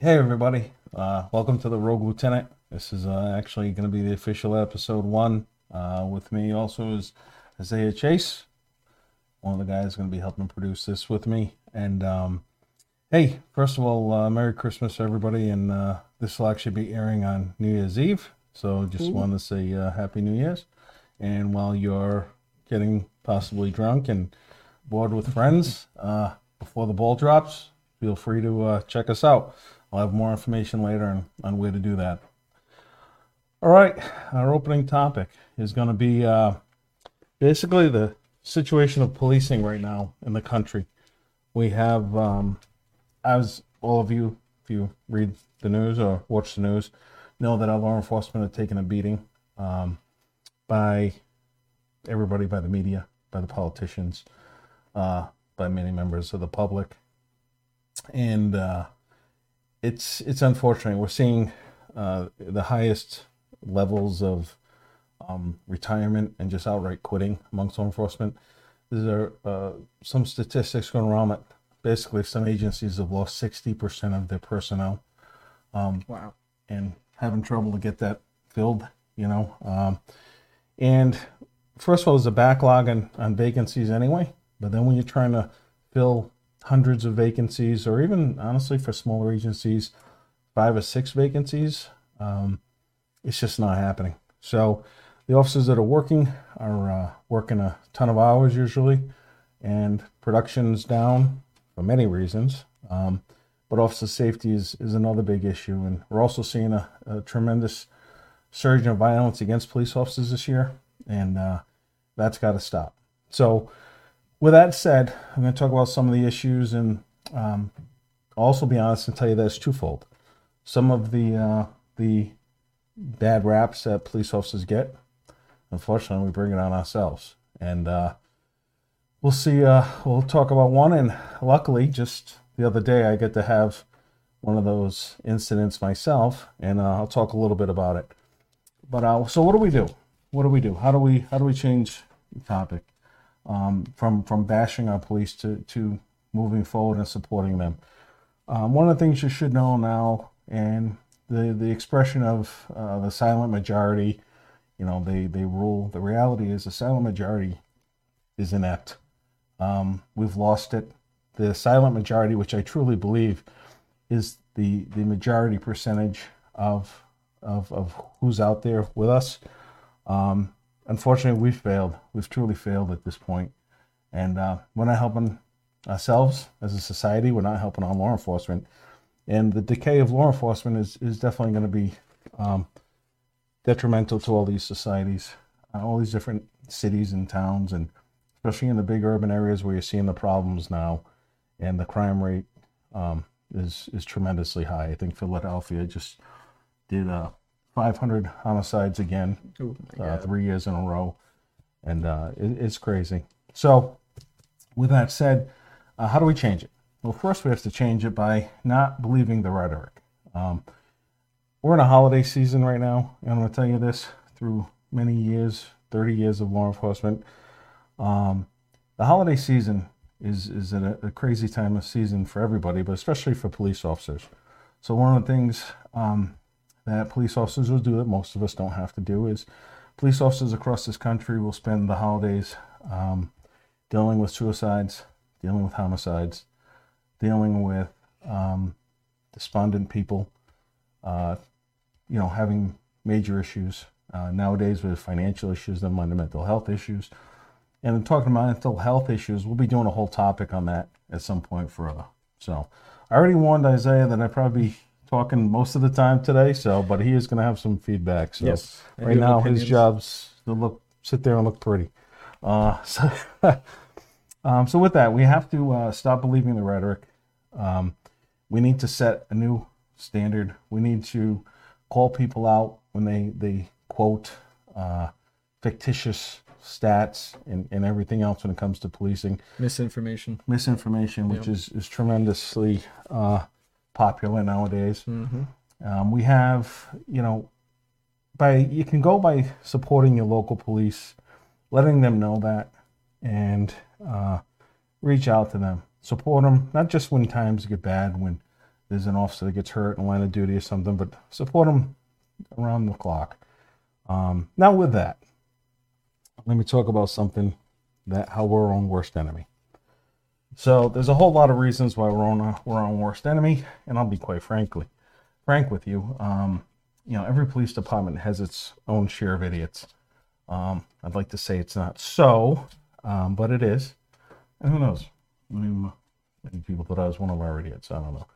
Hey, everybody. Uh, welcome to the Rogue Lieutenant. This is uh, actually going to be the official episode one. Uh, with me also is Isaiah Chase. One of the guys going to be helping produce this with me. And um, hey, first of all, uh, Merry Christmas, everybody. And uh, this will actually be airing on New Year's Eve. So just wanted to say uh, Happy New Year's. And while you're getting possibly drunk and bored with friends uh, before the ball drops, feel free to uh, check us out. I'll have more information later on, on where to do that. All right, our opening topic is going to be uh, basically the situation of policing right now in the country. We have, um, as all of you, if you read the news or watch the news, know that our law enforcement are taking a beating um, by everybody, by the media, by the politicians, uh, by many members of the public, and uh, it's it's unfortunate. We're seeing uh, the highest levels of um, retirement and just outright quitting amongst law enforcement. There are uh, some statistics going around that basically some agencies have lost 60% of their personnel. Um, Wow. and having trouble to get that filled, you know. Um, and first of all, there's a backlog on, on vacancies anyway. But then when you're trying to fill hundreds of vacancies, or even honestly for smaller agencies, five or six vacancies, um, it's just not happening. So the officers that are working are uh, working a ton of hours usually, and production's down for many reasons. Um, but officer safety is, is another big issue, and we're also seeing a, a tremendous surge in violence against police officers this year, and uh, that's got to stop. So, with that said, I'm going to talk about some of the issues, and um, also be honest and tell you that it's twofold. Some of the uh, the bad raps that police officers get, unfortunately, we bring it on ourselves, and uh, we'll see. Uh, we'll talk about one, and luckily, just the other day, I get to have one of those incidents myself, and uh, I'll talk a little bit about it. But uh, so, what do we do? What do we do? How do we how do we change the topic um, from from bashing our police to to moving forward and supporting them? Um, one of the things you should know now, and the the expression of uh, the silent majority, you know, they they rule. The reality is, the silent majority is inept. Um, we've lost it. The silent majority, which I truly believe is the the majority percentage of of of who's out there with us. Um, unfortunately, we've failed. We've truly failed at this point, and uh, we're not helping ourselves as a society. We're not helping our law enforcement, and the decay of law enforcement is is definitely going to be um, detrimental to all these societies, uh, all these different cities and towns, and especially in the big urban areas where you're seeing the problems now, and the crime rate um, is is tremendously high. I think Philadelphia just did uh, 500 homicides again, Oh uh, three years in a row, and uh, it, it's crazy. So, with that said, uh, how do we change it? Well, first we have to change it by not believing the rhetoric. Um, we're in a holiday season right now, and I'm going to tell you this through many years, 30 years of law enforcement. Um, the holiday season is is a, a crazy time of season for everybody, but especially for police officers. So one of the things um, that police officers will do that most of us don't have to do is police officers across this country will spend the holidays um, dealing with suicides, dealing with homicides, dealing with um, despondent people, uh, you know, having major issues uh, nowadays with financial issues and mental health issues. And I'm talking about mental health issues, we'll be doing a whole topic on that at some point further. So I already warned Isaiah that I'd probably talking most of the time today. So, but he is going to have some feedback. So Yes. Right now his job's to look, sit there and look pretty. Uh, so, um, so with that, we have to uh, stop believing the rhetoric. Um, we need to set a new standard. We need to call people out when they they quote uh, fictitious stats and, and everything else when it comes to policing Misinformation. misinformation, which Yep. is is tremendously uh, popular nowadays. Mm-hmm. Um, we have, you know, by you can go by supporting your local police, letting them know that, and uh, reach out to them, support them. Not just when times get bad, when there's an officer that gets hurt in line of duty or something, but support them around the clock. Um, now, with that, let me talk about something that how we're our own worst enemy. So there's a whole lot of reasons why we're on a, we're own worst enemy, and I'll be quite frankly frank with you. Um, you know, every police department has its own share of idiots. Um, I'd like to say it's not so, um, but it is. And who knows? Mean, maybe people thought I was one of our idiots. I don't know.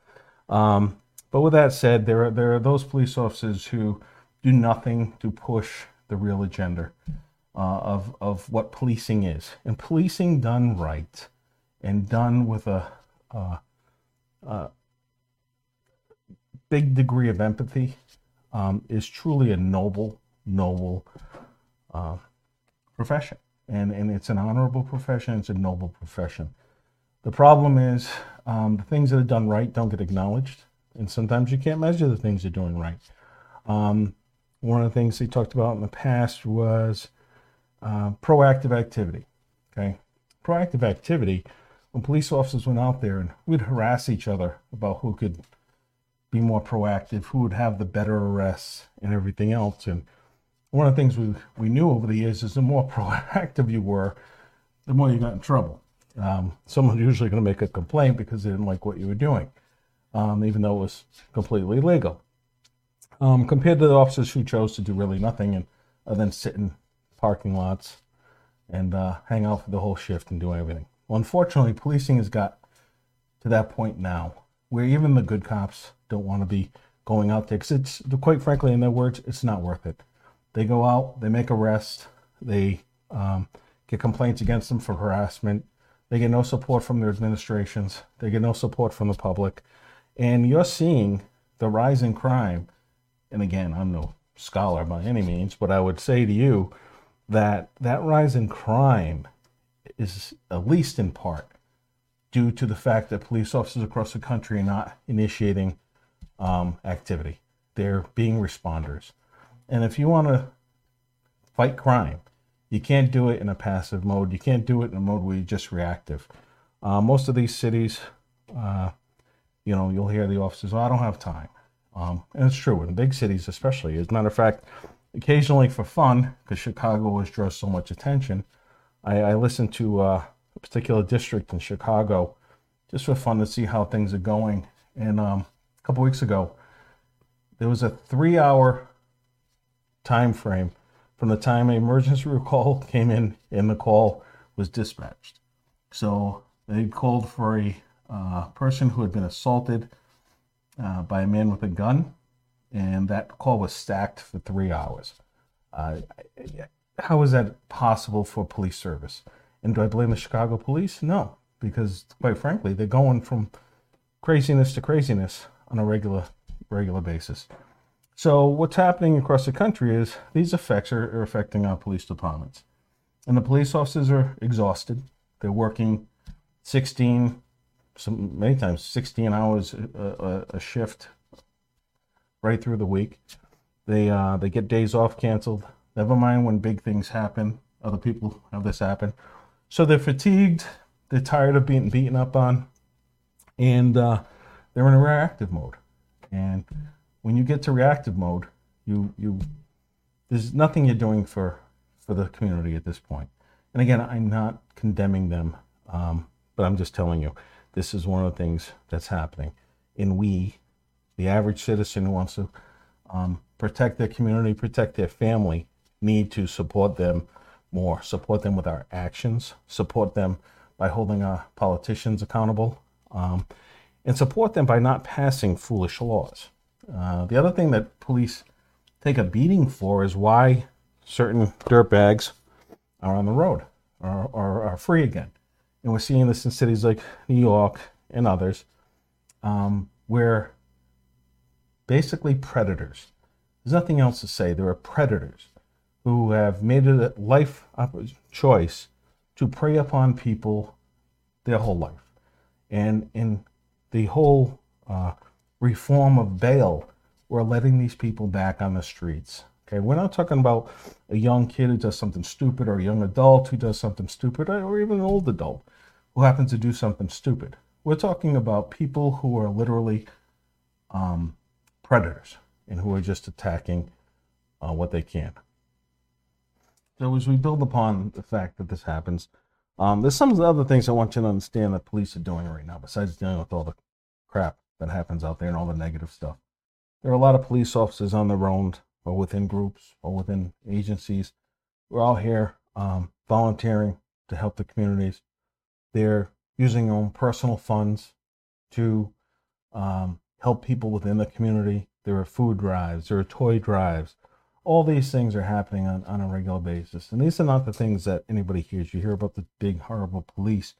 Um, but with that said, there are there are those police officers who do nothing to push the real agenda uh, of of what policing is, and policing done right and done with a, a, a big degree of empathy um, is truly a noble, noble uh, profession. And, and it's an honorable profession, it's a noble profession. The problem is um, the things that are done right don't get acknowledged, and sometimes you can't measure the things you're doing right. Um, one of the things he talked about in the past was uh, proactive activity. Okay, proactive activity. When police officers went out there and we'd harass each other about who could be more proactive, who would have the better arrests, and everything else. And one of the things we, we knew over the years is the more proactive you were, the more you got in trouble. Um, someone's usually going to make a complaint because they didn't like what you were doing, um, even though it was completely legal. Um, compared to the officers who chose to do really nothing and uh, then sit in parking lots and uh, hang out for the whole shift and do everything. Well, unfortunately, policing has got to that point now where even the good cops don't want to be going out there because it's quite frankly, in their words, it's not worth it. They go out, they make arrests, they um, get complaints against them for harassment. They get no support from their administrations. They get no support from the public. And you're seeing the rise in crime. And again, I'm no scholar by any means, but I would say to you that that rise in crime is at least in part due to the fact that police officers across the country are not initiating um, activity. They're being responders. And if you want to fight crime, you can't do it in a passive mode. You can't do it in a mode where you're just reactive. Uh, most of these cities, uh, you know, you'll hear the officers, oh, I don't have time. Um, and it's true in big cities, especially. As a matter of fact, occasionally for fun, because Chicago always draws so much attention, I, I listen to uh, a particular district in Chicago just for fun to see how things are going. And um, a couple weeks ago, there was a three hour time frame from the time an emergency call came in and the call was dispatched. So they called for a uh, person who had been assaulted uh, by a man with a gun, and that call was stacked for three hours. Uh, how is that possible for police service? And do I blame the Chicago police? No, because quite frankly, they're going from craziness to craziness on a regular regular basis. So what's happening across the country is these effects are, are affecting our police departments. And the police officers are exhausted. They're working 16, some many times 16 hours a, a, a shift right through the week. They uh, they get days off canceled. Never mind when big things happen. Other people have this happen. So they're fatigued. They're tired of being beaten up on, and uh, they're in a reactive mode. And when you get to reactive mode, you you there's nothing you're doing for for the community at this point. And again, I'm not condemning them, um, but I'm just telling you this is one of the things that's happening. And we, the average citizen who wants to um, protect their community, protect their family, need to support them more, support them with our actions, support them by holding our politicians accountable, um, and support them by not passing foolish laws. Uh, the other thing that police take a beating for is why certain dirtbags are on the road or, are free again. And we're seeing this in cities like New York and others, um, where basically predators, there's nothing else to say, there are predators who have made it a life choice to prey upon people their whole life. And in the whole uh, reform of bail, we're letting these people back on the streets. Okay, we're not talking about a young kid who does something stupid or a young adult who does something stupid or even an old adult who happens to do something stupid. We're talking about people who are literally um, predators and who are just attacking uh, what they can. So as we build upon the fact that this happens, um, there's some other things I want you to understand that police are doing right now, besides dealing with all the crap that happens out there and all the negative stuff. There are a lot of police officers on their own, or within groups, or within agencies. We're all here um, volunteering to help the communities. They're using their own personal funds to um, help people within the community. There are food drives, there are toy drives. All these things are happening on, on a regular basis. And these are not the things that anybody hears. You hear about the big, horrible police,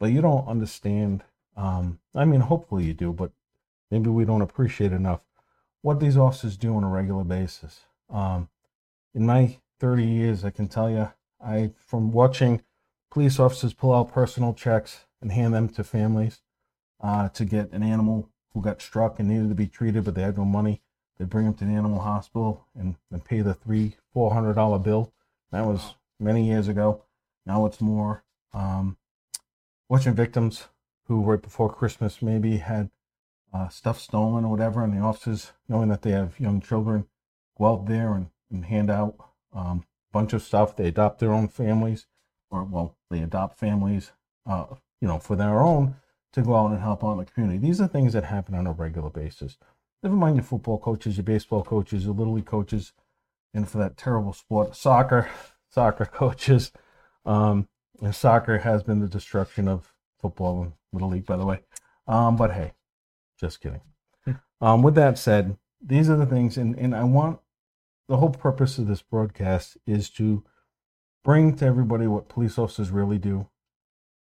but you don't understand. Um, I mean, hopefully you do, but maybe we don't appreciate enough what these officers do on a regular basis. Um, in my 30 years, I can tell you, I from watching police officers pull out personal checks and hand them to families uh, to get an animal who got struck and needed to be treated, but they had no money. They bring them to the animal hospital and, and pay the three, four hundred dollar bill. That was many years ago. Now it's more. Um, watching victims who right before Christmas maybe had uh, stuff stolen or whatever, and the officers, knowing that they have young children, go out there and, and hand out a um, bunch of stuff. They adopt their own families, or well, they adopt families, uh, you know, for their own to go out and help out in the community. These are things that happen on a regular basis. Never mind your football coaches, your baseball coaches, your little league coaches, and for that terrible sport, soccer, soccer coaches. Um, and soccer has been the destruction of football and little league, by the way. Um, but hey, just kidding. um, with that said, these are the things, and, and I want the whole purpose of this broadcast is to bring to everybody what police officers really do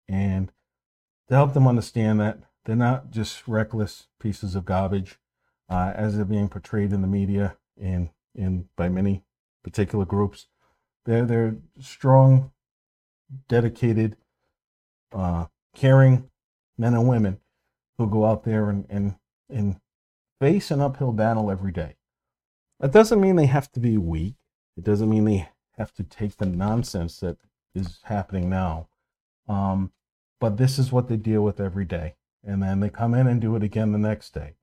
and to help them understand that they're not just reckless pieces of garbage uh, as they're being portrayed in the media and in by many particular groups. They're they're strong, dedicated, uh, caring men and women who go out there and, and and face an uphill battle every day. That doesn't mean they have to be weak. It doesn't mean they have to take the nonsense that is happening now. Um, but this is what they deal with every day. And then they come in and do it again the next day.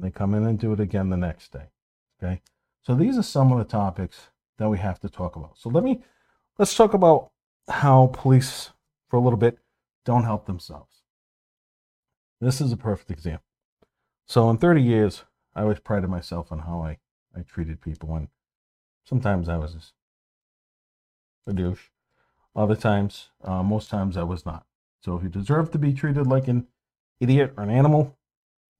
And they come in and do it again the next day. Okay. So these are some of the topics that we have to talk about. So let me let's talk about how police for a little bit don't help themselves. This is a perfect example. So in 30 years, I always prided myself on how I, I treated people and sometimes I was a douche. Other times, uh, most times I was not. So if you deserve to be treated like an idiot or an animal,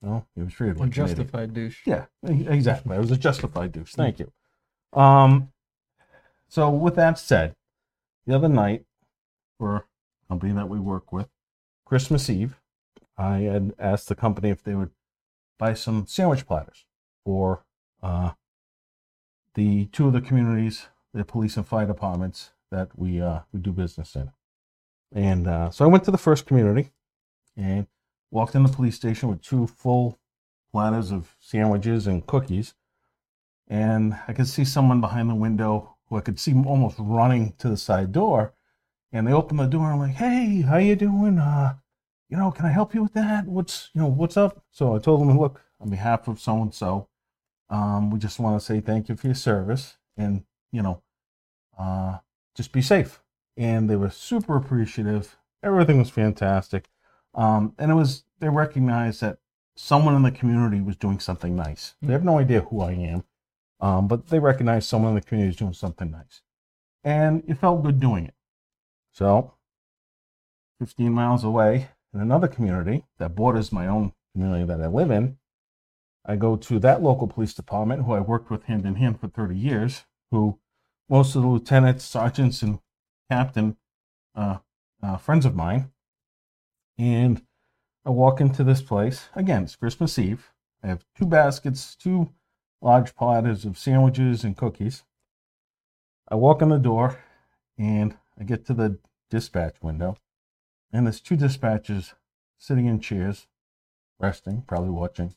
well, he was treated like a justified douche. Yeah, exactly. It was a justified douche. Thank you. Um, so with that said, the other night, for a company that we work with, Christmas Eve, I had asked the company if they would buy some sandwich platters for uh, the two of the communities, the police and fire departments that we uh, we do business in. And uh, so I went to the first community and walked in the police station with two full platters of sandwiches and cookies. And I could see someone behind the window who I could see almost running to the side door. And they opened the door. And I'm like, "Hey, how you doing? Uh, you know, can I help you with that? What's you know, what's up?" So I told them, "Look, on behalf of so and so, we just want to say thank you for your service, and you know, uh, just be safe." and they were super appreciative. Everything was fantastic. Um, and it was, they recognized that someone in the community was doing something nice. They have no idea who I am, um, but they recognized someone in the community was doing something nice. And it felt good doing it. So, 15 miles away in another community that borders my own community that I live in, I go to that local police department who I worked with hand in hand for 30 years, who most of the lieutenants, sergeants, and captain, uh, uh, friends of mine, and I walk into this place. Again, it's Christmas Eve. I have two baskets, two large platters of sandwiches and cookies. I walk in the door and I get to the dispatch window, and there's two dispatchers sitting in chairs, resting, probably watching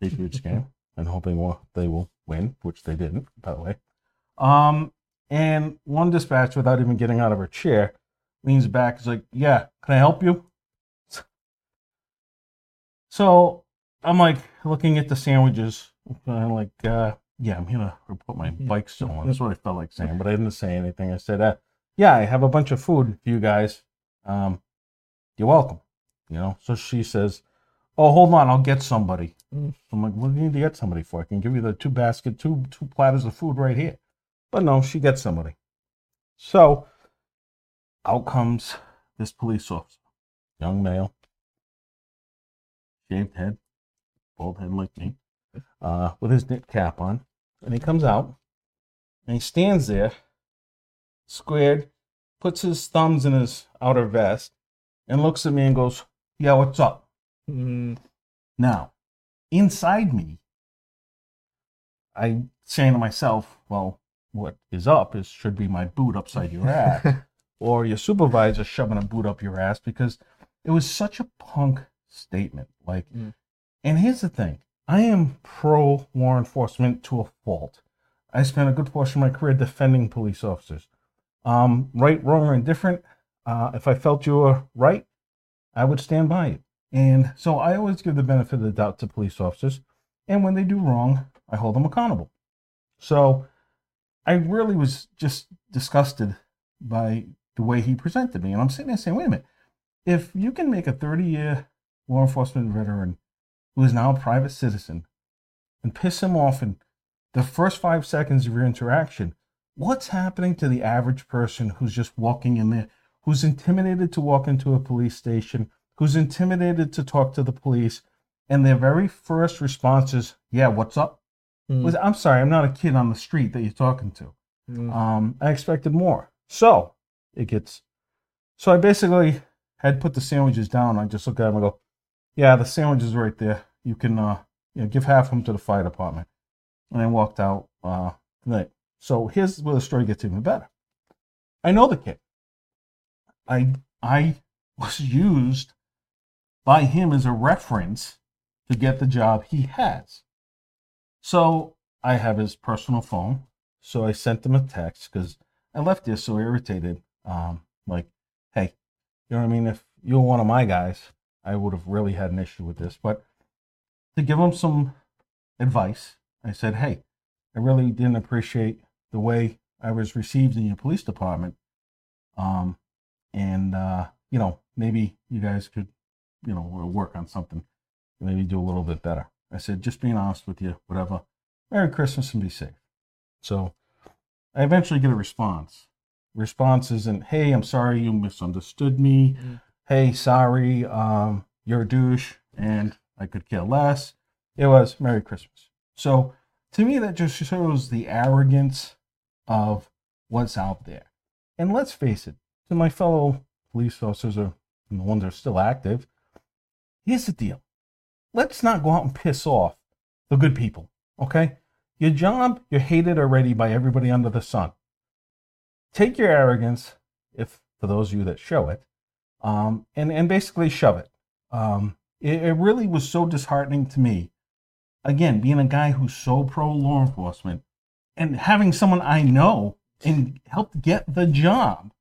Patriots game and hoping they will win, which they didn't, by the way. Um, and one dispatch, without even getting out of her chair, leans back. Is like, "Yeah, can I help you?" So I'm like looking at the sandwiches, kind of like, uh, yeah, I'm gonna put my bike still on. That's what I felt like saying, but I didn't say anything. I said, uh, yeah, I have a bunch of food for you guys. Um, you're welcome. You know. So she says, oh, hold on, I'll get somebody. Mm. I'm like, what do you need to get somebody for? I can give you the two basket, two two platters of food right here. But no, she gets somebody. So out comes this police officer, young male, shaved head, bald head like me, uh, with his knit cap on. And he comes out and he stands there, squared, puts his thumbs in his outer vest, and looks at me and goes, Yeah, what's up? Mm, Now, inside me, I'm saying to myself, well, what is up is should be my boot upside your ass, or your supervisor shoving a boot up your ass because it was such a punk statement. Like, Mm. and here's the thing: I am pro law enforcement to a fault. I spent a good portion of my career defending police officers. Um, right, wrong, or indifferent. Uh, if I felt you were right, I would stand by you. And so I always give the benefit of the doubt to police officers. And when they do wrong, I hold them accountable. So I really was just disgusted by the way he presented me. And I'm sitting there saying, wait a minute, if you can make a 30 year law enforcement veteran who is now a private citizen and piss him off in the first five seconds of your interaction, what's happening to the average person who's just walking in there, who's intimidated to walk into a police station, who's intimidated to talk to the police, and their very first response is, Yeah, what's up? mm, Was I'm sorry, I'm not a kid on the street that you're talking to. mm, Um, I expected more. So it gets. So I basically had put the sandwiches down. I just look at them and go, "Yeah, the sandwiches right there. You can, uh, you know, give half of them to the fire department." And I walked out. Uh. So here's where the story gets even better. I know the kid. I I was used by him as a reference to get the job he has. So I have his personal phone. So I sent him a text because I left there so irritated. Um, like, hey, you know what I mean? If you're one of my guys, I would have really had an issue with this. But to give him some advice, I said, hey, I really didn't appreciate the way I was received in your police department. Um, and, uh, you know, maybe you guys could, you know, work on something, maybe do a little bit better. I said, just being honest with you, whatever. Merry Christmas and be safe. So I eventually get a response. Response isn't, hey, I'm sorry you misunderstood me. Mm. Hey, sorry, um, you're a douche and I could care less. It was Merry Christmas. So to me, that just shows the arrogance of what's out there. And let's face it, to my fellow police officers or the ones that are still active, here's the deal. Let's not go out and piss off the good people, okay? Your job, you're hated already by everybody under the sun. Take your arrogance, if for those of you that show it, um, and, and basically shove it. Um, it. It really was so disheartening to me. Again, being a guy who's so pro law enforcement and having someone I know and helped get the job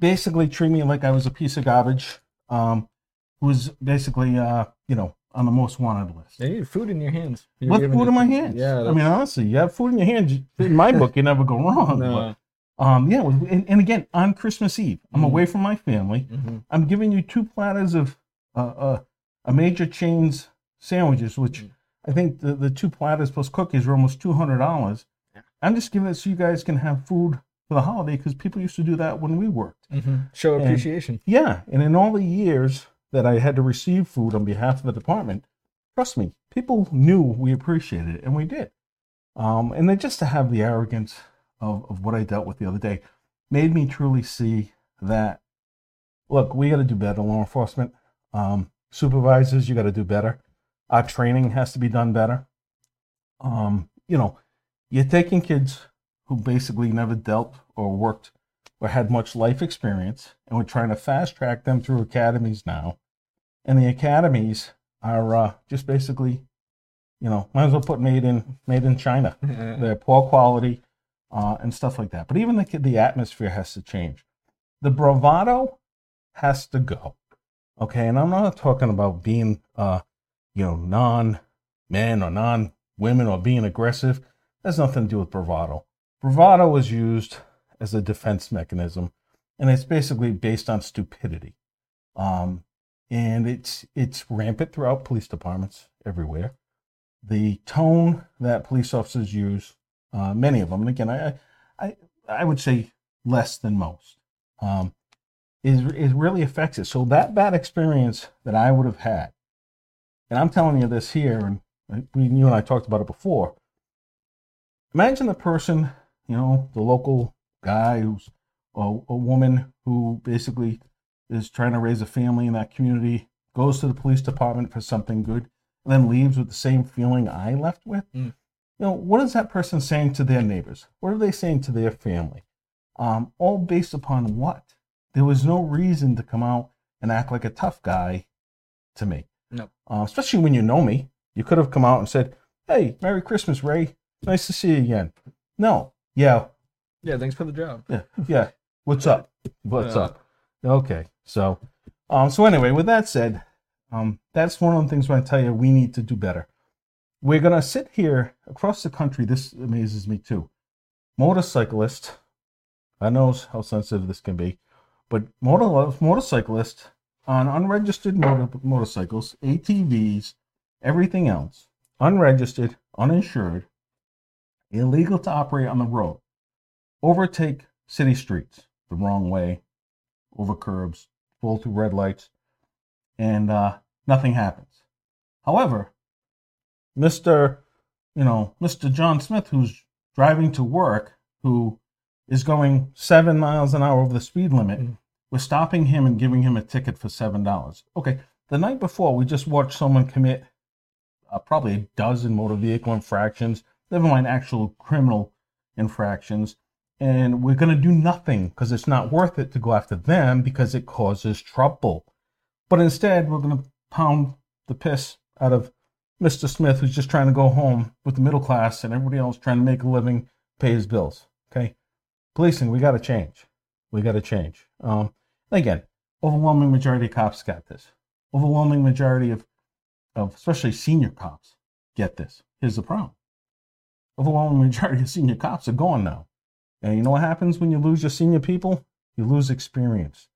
basically treat me like I was a piece of garbage. Um, who was basically, uh, you know, on the most wanted list. You had food in your hands. You're What food it- in my hands? Yeah, I mean, honestly, you have food in your hands. In my book, you never go wrong. no. Um, yeah, and, and again, on Christmas Eve, I'm Mhm. away from my family. Mhm. I'm giving you two platters of uh, uh, a major chain's sandwiches, which Mm. I think the, the two platters plus cookies are almost two hundred dollars. Yeah. I'm just giving it so you guys can have food for the holiday because people used to do that when we worked. Mhm. Show And- appreciation. Yeah, and in all the years that I had to receive food on behalf of the department, trust me, people knew we appreciated it, and we did. Um, and then just to have the arrogance of, of what I dealt with the other day made me truly see that, look, we got to do better, law enforcement. Um, supervisors, you got to do better. Our training has to be done better. Um, you know, you're taking kids who basically never dealt or worked or had much life experience, and we're trying to fast track them through academies now. And the academies are uh, just basically, you know, might as well put made in made in China. They're poor quality uh, and stuff like that. But even the the atmosphere has to change. The bravado has to go. Okay, and I'm not talking about being uh, you know, non men or non women or being aggressive. Has nothing to do with bravado. Bravado is used as a defense mechanism, and it's basically based on stupidity. Um, and it's it's rampant throughout police departments everywhere. The tone that police officers use, uh, many of them, and again, I, I I would say less than most, um, is it really affects it. So that bad experience that I would have had, and I'm telling you this here, and we, you and I talked about it before. Imagine the person, you know, the local guy who's a, a woman who basically is trying to raise a family in that community, goes to the police department for something good, and then leaves with the same feeling I left with. Mm. You know, what is that person saying to their neighbors? What are they saying to their family? Um, all based upon what? There was no reason to come out and act like a tough guy to me. No. Uh, especially when you know me. You could have come out and said, Hey, Merry Christmas, Ray. Nice to see you again. No. Yeah. Yeah, thanks for the job. Yeah. Yeah. What's up? What's Yeah. up? Okay. So, um, so anyway, with that said, um, that's one of the things when I tell you we need to do better. We're gonna sit here across the country. This amazes me too. Motorcyclists, I know how sensitive this can be, but motor motorcyclists on unregistered motor, motorcycles, ATVs, everything else, unregistered, uninsured, illegal to operate on the road, overtake city streets the wrong way, over curbs, pull through red lights, and uh, nothing happens. However, Mr. You know, Mr. John Smith, who's driving to work, who is going seven miles an hour over the speed limit, Mm. we're stopping him and giving him a ticket for seven dollars. Okay, the night before we just watched someone commit uh, probably a dozen motor vehicle infractions, never mind actual criminal infractions, and we're going to do nothing because it's not worth it to go after them because it causes trouble. But instead, we're going to pound the piss out of Mr. Smith, who's just trying to go home with the middle class and everybody else trying to make a living, pay his bills. Okay, policing, we got to change. We got to change. Um, again, overwhelming majority of cops got this. Overwhelming majority of, of especially senior cops get this. Here's the problem. Overwhelming majority of senior cops are gone now. And you know what happens when you lose your senior people? You lose experience.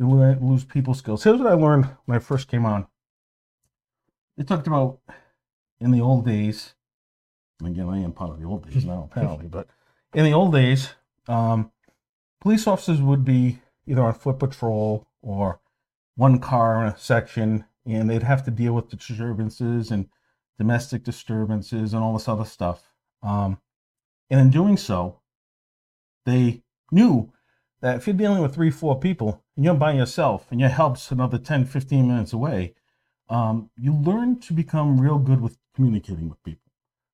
You lose people skills. Here's what I learned when I first came on. They talked about in the old days. Again, I am part of the old days now, apparently. But in the old days, um, police officers would be either on foot patrol or one car in a section, and they'd have to deal with disturbances and domestic disturbances and all this other stuff. Um, and in doing so, they knew that if you're dealing with three, four people and you're by yourself and your help's another 10, 15 minutes away, um, you learn to become real good with communicating with people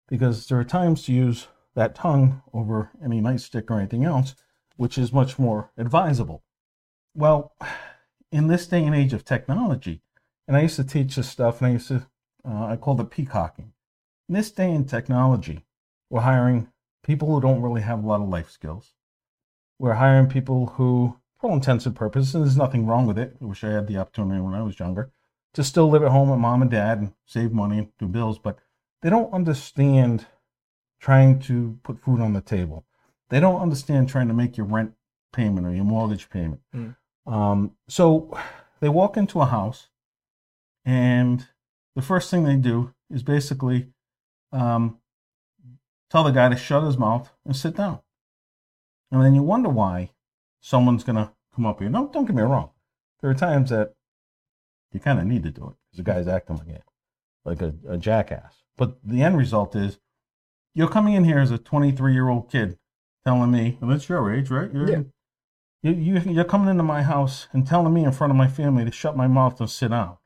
because there are times to use that tongue over any nightstick or anything else, which is much more advisable. Well, in this day and age of technology, and I used to teach this stuff, and I used to, uh, I called it peacocking. In this day in technology, we're hiring people who don't really have a lot of life skills. We're hiring people who, for all intents and purposes, and there's nothing wrong with it. I wish I had the opportunity when I was younger to still live at home with mom and dad and save money and do bills, but they don't understand trying to put food on the table. They don't understand trying to make your rent payment or your mortgage payment. Mm. Um, so they walk into a house, and the first thing they do is basically um, tell the guy to shut his mouth and sit down. And then you wonder why someone's going to come up here. No, don't get me wrong. There are times that you kind of need to do it because the guy's acting like a, like a, a jackass. But the end result is you're coming in here as a 23 year old kid telling me, well, that's your age, right? You're, Yeah. you, you, you're coming into my house and telling me in front of my family to shut my mouth and sit down.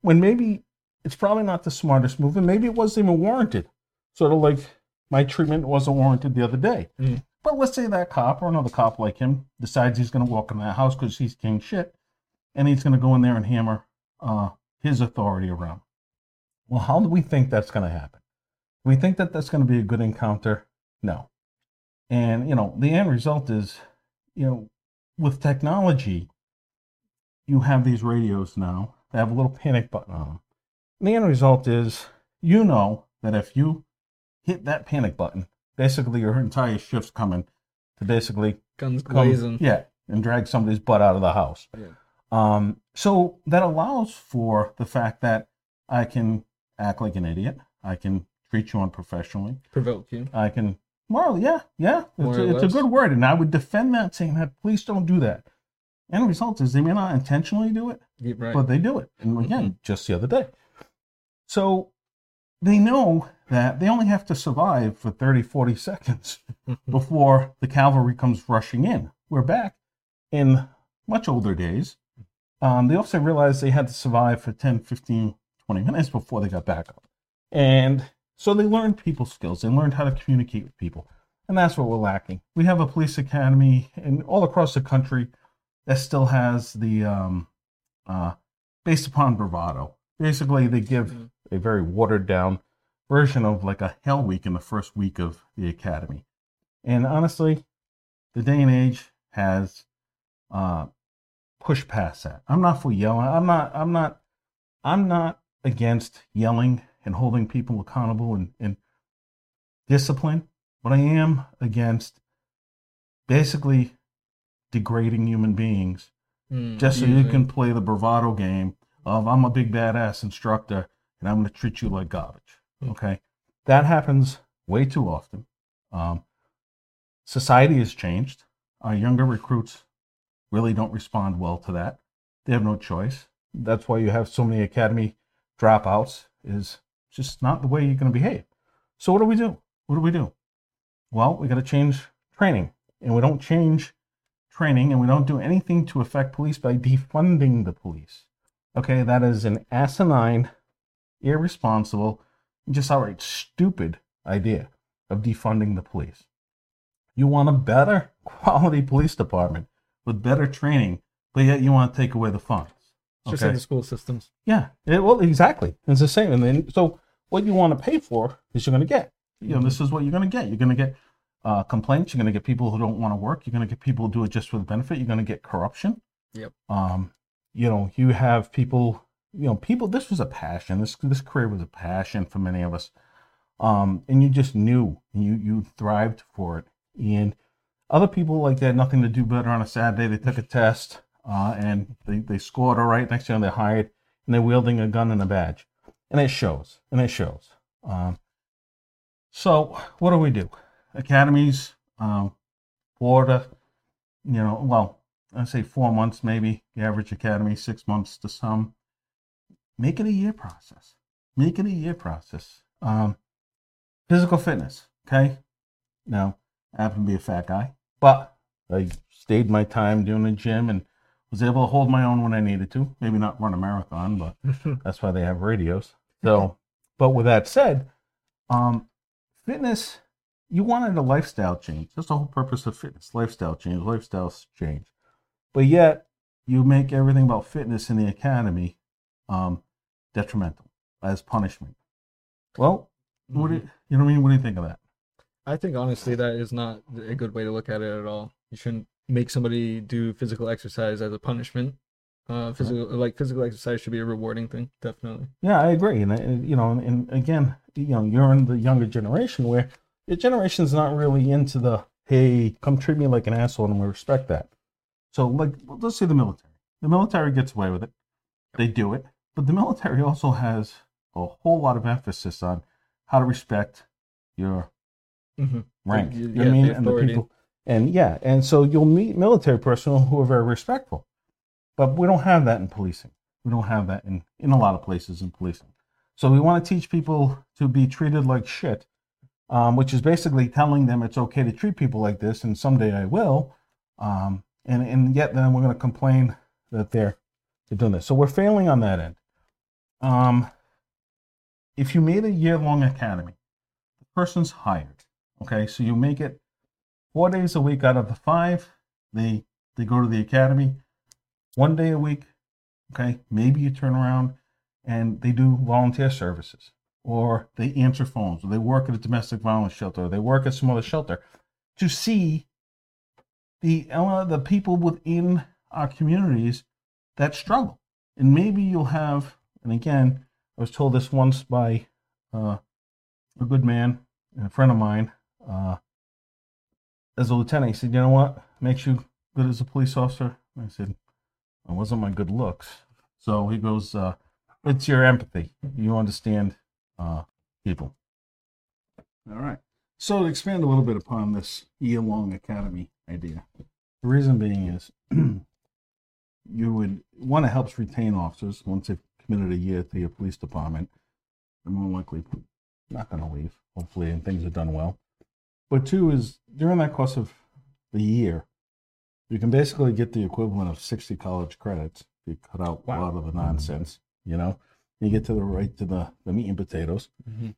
When maybe it's probably not the smartest move, and maybe it wasn't even warranted. Sort of like my treatment wasn't warranted the other day. Mm. But let's say that cop or another cop like him decides he's going to walk in that house because he's king shit, and he's going to go in there and hammer uh, his authority around. Well, how do we think that's going to happen? Do we think that that's going to be a good encounter? No. And, you know, the end result is, you know, with technology, you have these radios now that have a little panic button on them. And the end result is you know that if you hit that panic button, basically your entire shift's coming to basically Guns blazing. yeah, and drag somebody's butt out of the house. Yeah. Um, so that allows for the fact that I can act like an idiot. I can treat you unprofessionally. Provoke you. I can, well, yeah, yeah, it's, a, it's a good word. And I would defend that saying that police don't do that. And the result is they may not intentionally do it, Yeah, right. but they do it. And again, just the other day. So they know that they only have to survive for 30, 40 seconds before the cavalry comes rushing in. We're back in much older days. Um, they also realized they had to survive for 10, 15, 20 minutes before they got back up. And so they learned people skills. They learned how to communicate with people. And that's what we're lacking. We have a police academy and all across the country that still has the um, uh, based upon bravado. Basically, they give Mhm. a very watered down version of like a hell week in the first week of the academy. And honestly, the day and age has uh, pushed past that. I'm not for yelling. I'm not. I'm not. I'm not against yelling and holding people accountable and, and discipline, but I am against basically degrading human beings Mm, just so you can play the bravado game of I'm a big badass instructor and I'm going to treat you like garbage. Hmm. Okay, that happens way too often. Um, society has changed. Our younger recruits really don't respond well to that. They have no choice. That's why you have so many academy dropouts. Is just not the way you're going to behave. So what do we do? What do we do? Well, we got to change training, and we don't change training and we don't do anything to affect police by defunding the police. Okay, that is an asinine, irresponsible, just outright stupid idea of defunding the police. You want a better quality police department with better training, but yet you want to take away the funds. Okay? Just in the school systems. Yeah, it, well, exactly. It's the same. And then, so what you want to pay for is you're going to get. You know, this is what you're going to get. You're going to get uh, complaints. You're going to get people who don't want to work. You're going to get people who do it just for the benefit. You're going to get corruption. Yep. Um, you know, you have people. You know, people. This was a passion. This this career was a passion for many of us. Um, and you just knew, and you you thrived for it. And other people like they had nothing to do better on a Saturday. They took a test, uh, and they they scored all right. Next thing they're hired, and they're wielding a gun and a badge, and it shows. And it shows. Um, so what do we do? Academies, um, Florida, you know, well, I say four months maybe. The average academy, six months to some. Make it a year process. Make it a year process. Um, physical fitness, okay? Now, I happen to be a fat guy, but I stayed my time doing the gym and was able to hold my own when I needed to. Maybe not run a marathon, but that's why they have radios. So, but with that said, um, fitness, you wanted a lifestyle change. That's the whole purpose of fitness lifestyle change, lifestyle change. But yet, you make everything about fitness in the academy um, detrimental as punishment. Well, what do you, you know what I mean? What do you think of that? I think honestly that is not a good way to look at it at all. You shouldn't make somebody do physical exercise as a punishment. Uh, physical like physical exercise should be a rewarding thing, definitely. Yeah, I agree. And, and you know, and, and again, you know, you're in the younger generation where your generation's not really into the hey, come treat me like an asshole, and we respect that. So, like, let's say the military. The military gets away with it. They do it, but the military also has a whole lot of emphasis on how to respect your Mm-hmm. rank. you know I mean? the and the people, and yeah, and so you'll meet military personnel who are very respectful, but we don't have that in policing. We don't have that in in a lot of places in policing. So we want to teach people to be treated like shit, um, which is basically telling them it's okay to treat people like this, and someday I will. Um, and and yet then we're going to complain that they're they're doing this. So we're failing on that end. Um, if you made a year long academy, the person's hired. Okay, so you make it four days a week out of the five. They they go to the academy one day a week. Okay, maybe you turn around and they do volunteer services, or they answer phones, or they work at a domestic violence shelter, or they work at some other shelter to see the uh, the people within our communities that struggle. And maybe you'll have, and again, I was told this once by uh, a good man and a friend of mine. Uh, as a lieutenant, he said, "You know what makes you good as a police officer?" I said, "It wasn't my good looks." So he goes, uh, "It's your empathy. You understand uh, people." All right. So to expand a little bit upon this year-long academy idea, the reason being is you would want to help retain officers once they've committed a year to your police department. They're more likely not going to leave, hopefully, and things are done well. But two is during that course of the year, you can basically get the equivalent of 60 college credits if you cut out wow. a lot of the nonsense, you know? You get to the right to the, the meat and potatoes. Mm-hmm.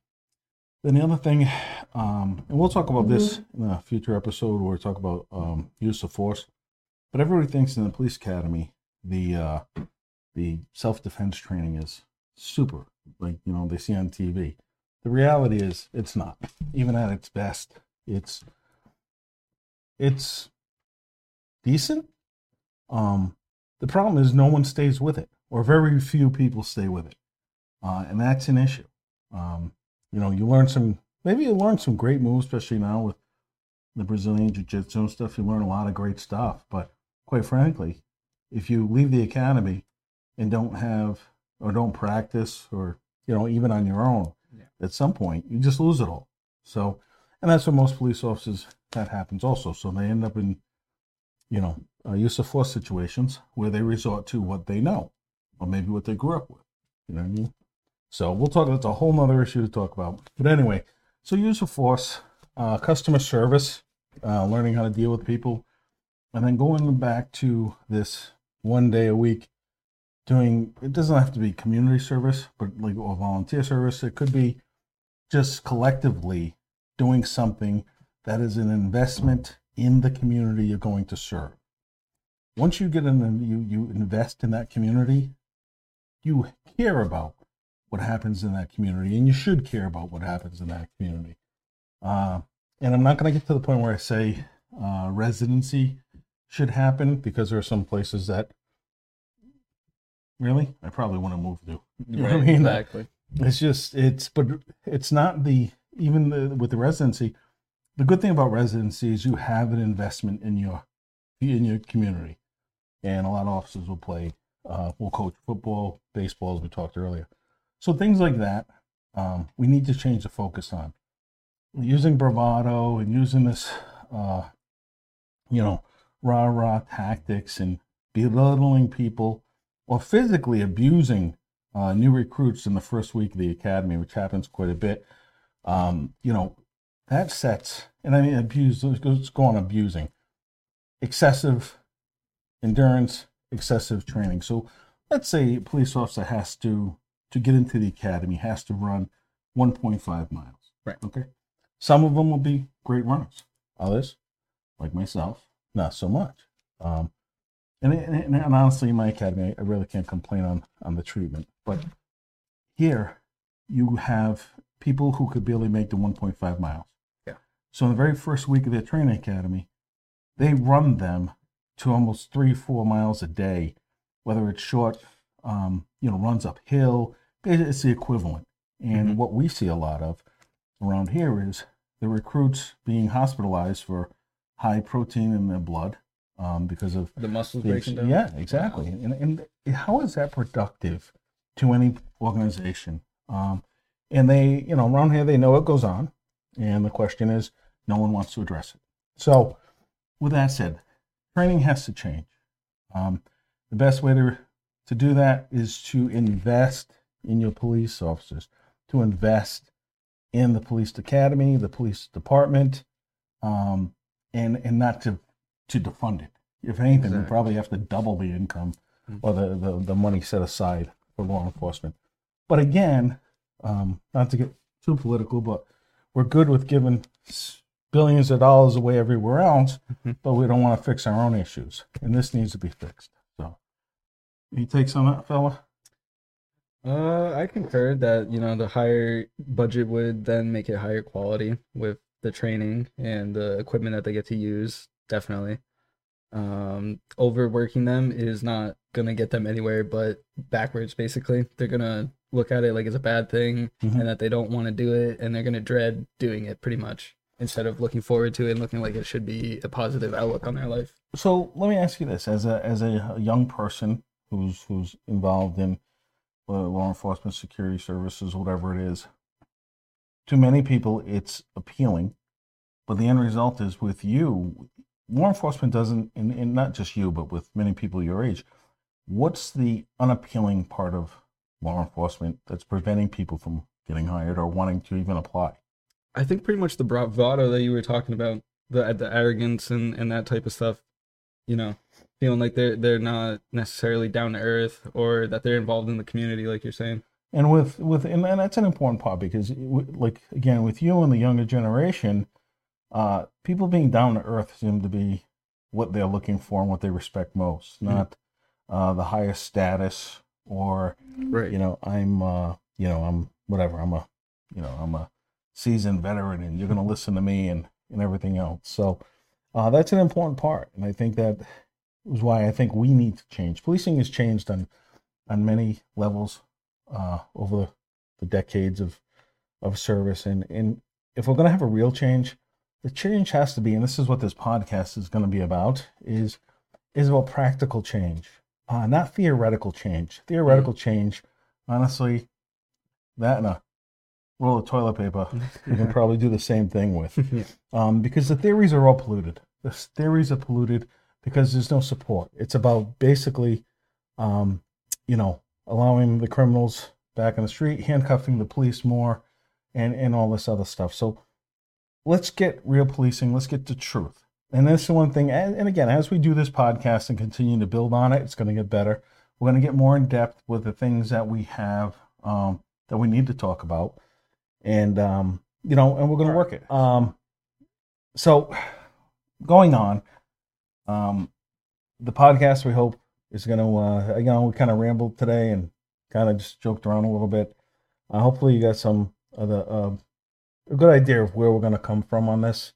Then the other thing, um, and we'll talk about this mm-hmm. in a future episode where we talk about um, use of force. But everybody thinks in the police academy the uh, the self defense training is super, like you know they see on TV. The reality is it's not. Even at its best, it's it's decent. Um, the problem is no one stays with it, or very few people stay with it, uh, and that's an issue. Um, you know, you learn some, maybe you learn some great moves, especially now with the Brazilian Jiu-Jitsu and stuff. You learn a lot of great stuff, but quite frankly, if you leave the academy and don't have or don't practice or you know even on your own yeah. at some point you just lose it all so and that's what most police officers that happens also. So they end up in you know uh, use of force situations where they resort to what they know or maybe what they grew up with you know what i mean? So we'll talk that's a whole nother issue to talk about. But anyway so use of force uh, customer service uh, learning how to deal with people and then going back to this one day a week doing it doesn't have to be community service but like or volunteer service. It could be just collectively doing something that is an investment in the community you're going to serve once you get in and you you invest in that community you care about what happens in that community and you should care about what happens in that community uh, and i'm not going to get to the point where i say uh, residency should happen because there are some places that really I probably want to move to. You right, I mean? Exactly. It's just it's but it's not the even the, with the residency. The good thing about residency is you have an investment in your in your community, and a lot of officers will play uh, will coach football, baseball, as we talked earlier. So things like that, um, we need to change the focus on using bravado and using this, uh, you know, rah rah tactics and belittling people or physically abusing uh, new recruits in the first week of the academy, which happens quite a bit. Um, you know, that sets, and I mean, abuse, let's go on abusing, excessive endurance, excessive training. So let's say a police officer has to, to get into the academy, has to run 1.5 miles. Right. Okay. Some of them will be great runners. Others, like myself, not so much. Um, and, and, and, honestly, in my academy, I really can't complain on, on the treatment. But here, you have people who could barely make the 1.5 miles. Yeah. So in the very first week of their training academy, they run them to almost three, four miles a day, whether it's short, um, you know, runs uphill. It's the equivalent. And mm-hmm. what we see a lot of around here is the recruits being hospitalized for high protein in their blood um, because of the muscles the, breaking down. Yeah, exactly. And, and how is that productive to any organization? Um, and they, you know, around here they know what goes on, and the question is, no one wants to address it. So, with that said, training has to change. Um, the best way to to do that is to invest in your police officers, to invest in the police academy, the police department, um, and and not to to defund it. If anything, exactly. we probably have to double the income mm-hmm. or the, the, the money set aside for law enforcement. But again, um, not to get too political, but we're good with giving billions of dollars away everywhere else, mm-hmm. but we don't want to fix our own issues, and this needs to be fixed. So, any takes on that, fella? Uh, I concur that you know the higher budget would then make it higher quality with the training and the equipment that they get to use. Definitely, um, overworking them is not gonna get them anywhere but backwards. Basically, they're gonna look at it like it's a bad thing Mhm. and that they don't want to do it and they're gonna dread doing it pretty much instead of looking forward to it and looking like it should be a positive outlook on their life. So let me ask you this: as a as a young person who's who's involved in uh, law enforcement, security services, whatever it is, to many people it's appealing, but the end result is with you, law enforcement doesn't, and, and not just you, but with many people your age. What's the unappealing part of law enforcement that's preventing people from getting hired or wanting to even apply? I think pretty much the bravado that you were talking about, the the arrogance and, and that type of stuff, you know, feeling like they're they're not necessarily down to earth or that they're involved in the community, like you're saying. and with with and, that's an important part because like again with you and the younger generation uh people being down to earth seem to be what they're looking for and what they respect most Mhm. not uh the highest status or Right. you know i'm uh you know i'm whatever i'm a you know i'm a seasoned veteran and you're going to listen to me and and everything else. So uh that's an important part. And i think that is why i think we need to change. Policing has changed on on many levels uh over the decades of of service. And and if we're going to have a real change the change has to be and this is what this podcast is going to be about is is about practical change uh, not theoretical change. Theoretical change, honestly, that and a roll of toilet paper, you can probably do the same thing with. Yeah. Um, because the theories are all polluted. The theories are polluted because there's no support. It's about basically, um, you know, allowing the criminals back in the street, handcuffing the police more, and and all this other stuff. So let's get real policing. Let's get the truth. And that's the one thing. And, and again, as we do this podcast and continue to build on it, it's going to get better. We're going to get more in depth with the things that we have um, that we need to talk about, and um, you know, and we're going to work it. Um, so, going on, um, the podcast we hope is going to, uh, you know, we kind of rambled today and kind of just joked around a little bit. Uh, hopefully, you got some other uh, a good idea of where we're going to come from on this,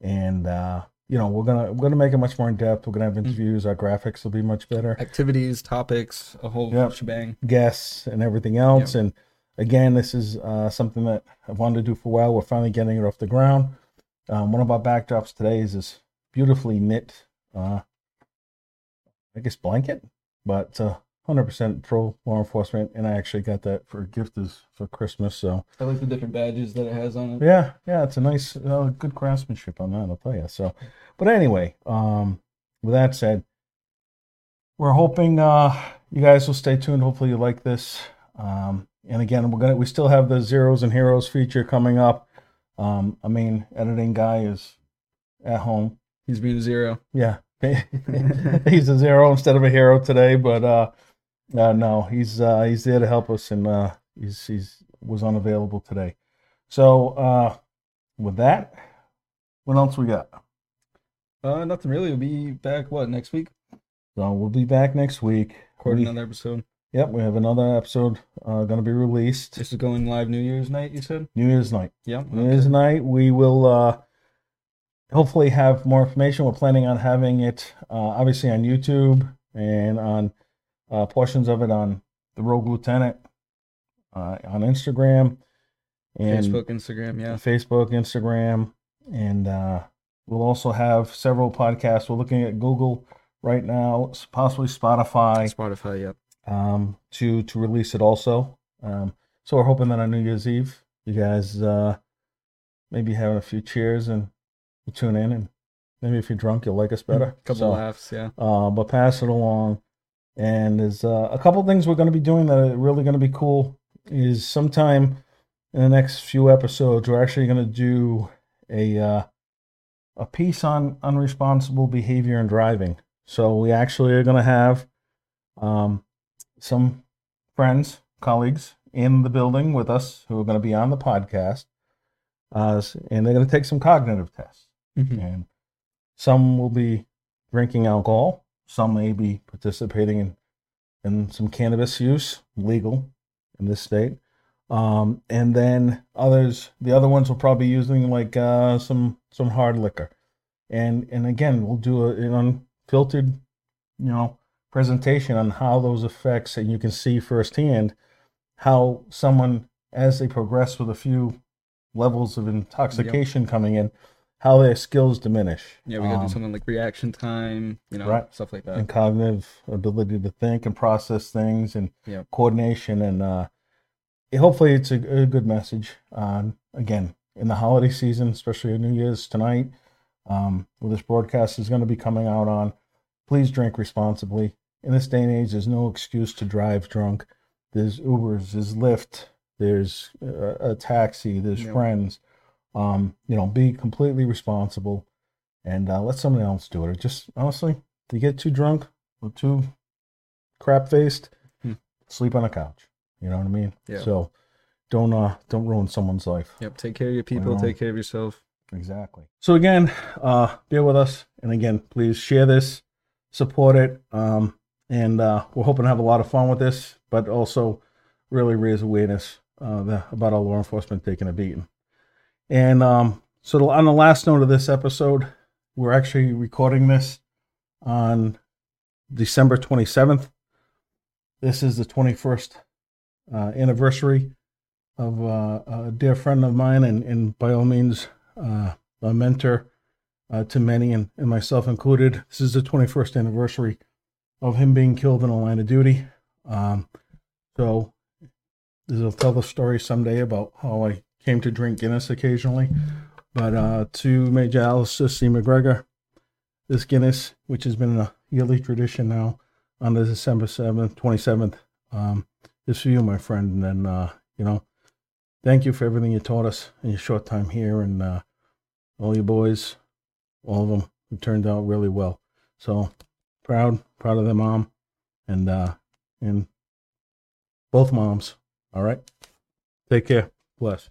and uh, you know, we're gonna we're gonna make it much more in depth. We're gonna have interviews. Our graphics will be much better. Activities, topics, a whole Yep. shebang. guests and everything else. And again, this is uh, something that I've wanted to do for a while. We're finally getting it off the ground. Um, one of our backdrops today is this beautifully knit, uh, I guess, blanket, but uh, 100% pro law enforcement. And I actually got that for a gift as, for Christmas. So I like the different badges that it has on it. yeah, yeah, it's a nice, uh, good craftsmanship on that, I'll tell you. So, but anyway, um, with that said, we're hoping uh, you guys will stay tuned. Hopefully, you like this. Um, and again, we're gonna we still have the zeros and heroes feature coming up. Um, I mean, editing guy is at home. He's being a zero. Yeah, he's a zero instead of a hero today, but uh, uh no, he's uh, he's there to help us, and uh, he's he's was unavailable today. So uh, with that, what else we got? Uh, nothing really. We'll be back what next week? So we'll be back next week. Record We- another episode. Yep, we have another episode uh, going to be released This is going live New Year's night. You said? New Year's night. Yeah. New Year's night. We will uh, hopefully have more information. We're planning on having it uh, obviously on YouTube and on uh, portions of it on the Rogue Lieutenant uh, on Instagram and Facebook, Instagram. Yeah. Facebook, Instagram, and uh, we'll also have several podcasts. We're looking at Google right now, possibly Spotify Spotify. Yeah. um, to to release it also. Um, so we're hoping that on New Year's Eve, you guys uh, maybe having a few cheers and you tune in, and maybe if you're drunk, you'll like us better. A couple So, laughs. Yeah. uh, but pass it along. And there's uh, a couple things we're going to be doing that are really going to be cool. Is sometime in the next few episodes, we're actually going to do a uh, a piece on unresponsible behavior and driving. So we actually are going to have um, some friends, colleagues in the building with us who are going to be on the podcast, uh, and they're going to take some cognitive tests Mhm. and some will be drinking alcohol some may be participating in in some cannabis use legal in this state. Um, and then others the other ones will probably be using like uh, some some hard liquor. And and again we'll do a, an unfiltered you know presentation on how those effects, and you can see firsthand how someone, as they progress with a few levels of intoxication coming in, how their skills diminish. Yeah, we gotta Um, do something like reaction time, you know, Right. stuff like that. and cognitive ability to think and process things and coordination and uh hopefully it's a, a good message uh, again in the holiday season especially new year's tonight um where this broadcast is going to be coming out on please drink responsibly in this day and age there's no excuse to drive drunk there's ubers there's lyft there's a, a taxi there's friends um you know be completely responsible and uh, let somebody else do it or just honestly if you get too drunk or too crap faced, Hmm. sleep on a couch. You know what I mean? Yeah. So don't uh don't ruin someone's life. Yep. Take care of your people. Well- Take care of yourself. Exactly. So again, uh bear with us and again, please share this, support it. Um and uh we're hoping to have a lot of fun with this, but also really raise awareness uh the, about our law enforcement taking a beating. And um so on the last note of this episode, we're actually recording this on December 27th. This is the 21st uh, anniversary of uh, a dear friend of mine, and, and by all means, uh, a mentor uh, to many, and, and myself included. This is the 21st anniversary of him being killed in the line of duty. Um, so, this will tell the story someday about how I came to drink Guinness occasionally. But uh, to Major Alistair C. McGregor, this Guinness, which has been a yearly tradition now, on the December 7th, 27th, um, is for you, my friend. And then, uh, you know, thank you for everything you taught us in your short time here. And uh, all your boys, all of them, have turned out really well. So proud, proud of their mom and, uh, and both moms. All right. Take care. Bless.